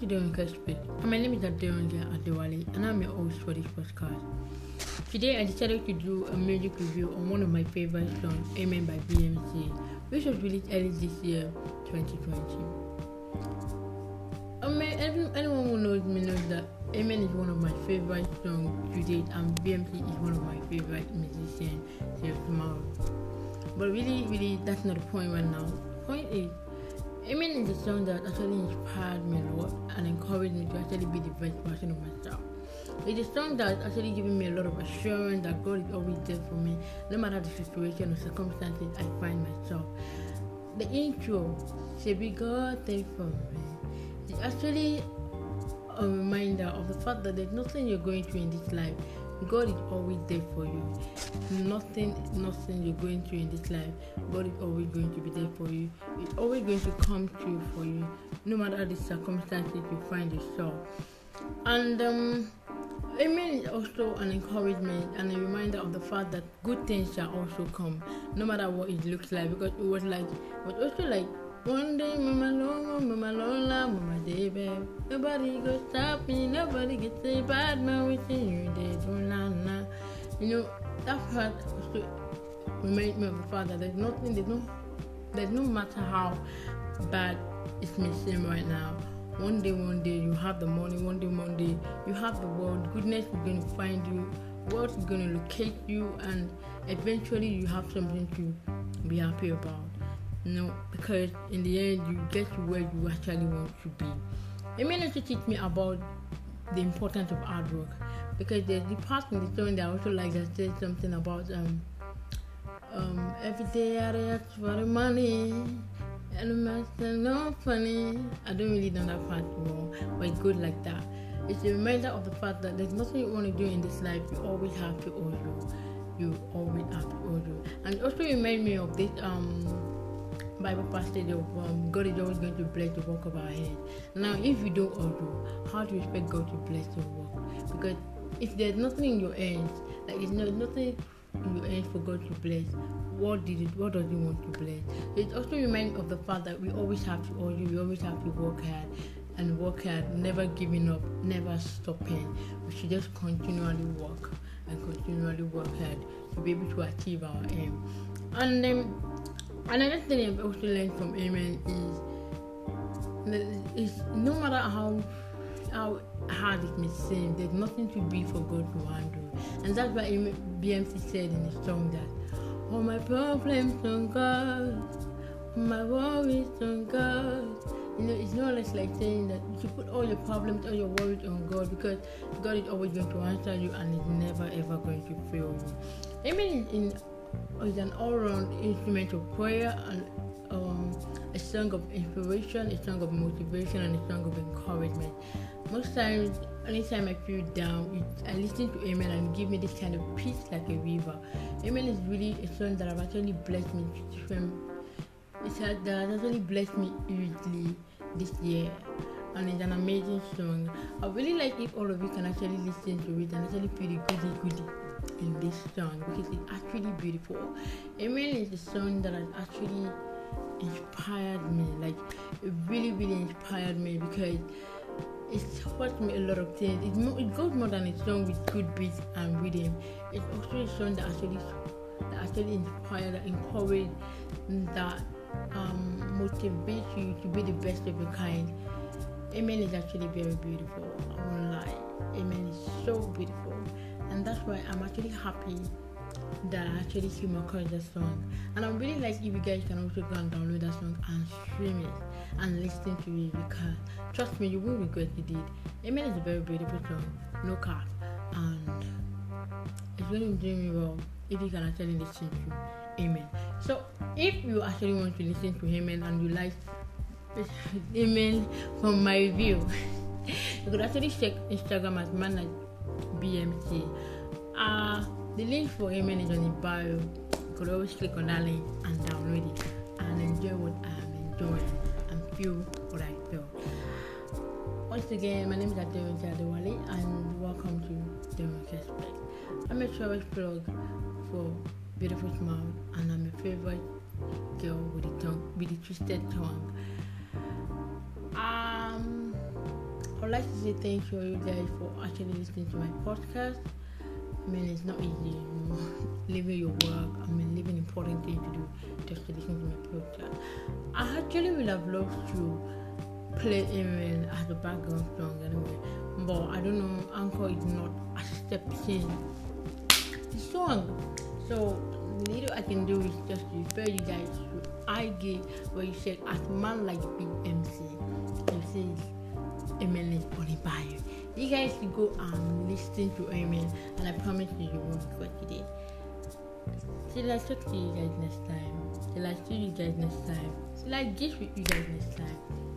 to Deonka Speak. My name is Adeonka Adewale and I'm your host for this podcast. Today I decided to do a music review on one of my favorite songs, Amen by BMC, which was released early this year, 2020. I mean, anyone who knows me knows that Amen is one of my favorite songs to date and BMC is one of my favorite musicians till tomorrow. But really, really, that's not the point right now. The point is, Amen is a song that actually inspired me a lot and encouraged me to actually be the best version of myself. It's a song that actually giving me a lot of assurance that God is always there for me, no matter the situation or circumstances I find myself. The intro, say be God there for is actually a reminder of the fact that there's nothing you're going through in this life God is always there for you. Nothing, nothing you're going through in this life, God is always going to be there for you. It's always going to come true for you, no matter the circumstances you find yourself. And um, Amen is also an encouragement and a reminder of the fact that good things shall also come, no matter what it looks like. Because it was like, was also like one day, mama long, mama lola, mama babe. Nobody go stop me, nobody get say bad man within you, they do na na. You know, that part also reminds me of the fact that there's nothing, there's no, there's no matter how bad it may seem right now. One day, one day you have the money, one day, one day you have the world. Goodness is going to find you, world is going to locate you, and eventually you have something to be happy about. No, because in the end, you get to where you actually want to be. It may also teach me about the importance of hard work because there's the part in the story that I also like that says something about um um every day I react for the money and master no funny. I don't really know that part well, but it's good like that. It's a reminder of the fact that there's nothing you want to do in this life. You always have to order. You You always have to order. And also remind me of this um Bible passage of um, God is always going to bless the work of our hands. Now, if you don't do, how do you expect God to bless your work? Because if there's nothing in your hands, like it's not nothing in your hands for God to bless, what did it? What does He want to bless? It also reminds of the fact that we always have to order, we always have to work hard and work hard, never giving up, never stopping. We should just continually work and continually work hard to be able to achieve our aim. And then Another thing I've also learned from Amen is, no matter how how hard it may seem, there's nothing to be for God to handle. And that's why BMC said in the song that all my problems on God, my worries on God. You know, it's not less like saying that you put all your problems, all your worries on God because God is always going to answer you and is never ever going to fail you. Amen in is an all-round instrument of prayer and um, a song of inspiration, a song of motivation, and a song of encouragement. Most times, anytime I feel down, I listen to Amen and give me this kind of peace like a river. Amen is really a song that have actually blessed me. It's that has actually blessed me hugely this year and it's an amazing song. I really like if all of you can actually listen to it and actually feel the goody goody in this song because it's actually beautiful. Amen is the song that has actually inspired me. Like it really, really inspired me because it taught me a lot of things. It, mo- it goes more than a song with good beats and rhythm. It's also a song that actually that actually inspired, that encouraged, that um, motivates you to be the best of your kind. Amen is actually very beautiful. I won't lie. Amen is so beautiful and that's why I'm actually happy that I actually came across that song. And I'm really like if you guys can also go and download that song and stream it and listen to it because trust me, you won't regret you did. Amen is a very beautiful song, no cap, and it's going to do me well if you can actually listen to Amen. So if you actually want to listen to Amen and you like Amen from my review, you could actually check Instagram as manage BMC. Uh, the link for Amen is on the bio. You could always click on that link and download it and enjoy what I'm enjoying and feel what I feel. Once again, my name is Adeon Adewale and welcome to Demon Respect. I'm a travel blog for Beautiful Smile and I'm a favorite girl with the tongue with the twisted tongue. Um I would like to say thank you, you guys, for actually listening to my podcast. I mean, it's not easy, leaving your work. I mean, leaving important things to do just to listen to my podcast. I actually would have loved to play Amen as a background song anyway, but I don't know. Anchor is not accepting the song, so little I can do is just refer you guys to IG where you said as man like BMC. It says Amen is on the bio. You guys can go and listen to Amen, and I promise you, you won't regret it. Till I talk to you guys next time. Till I see you guys next time. Till I get with you guys next time.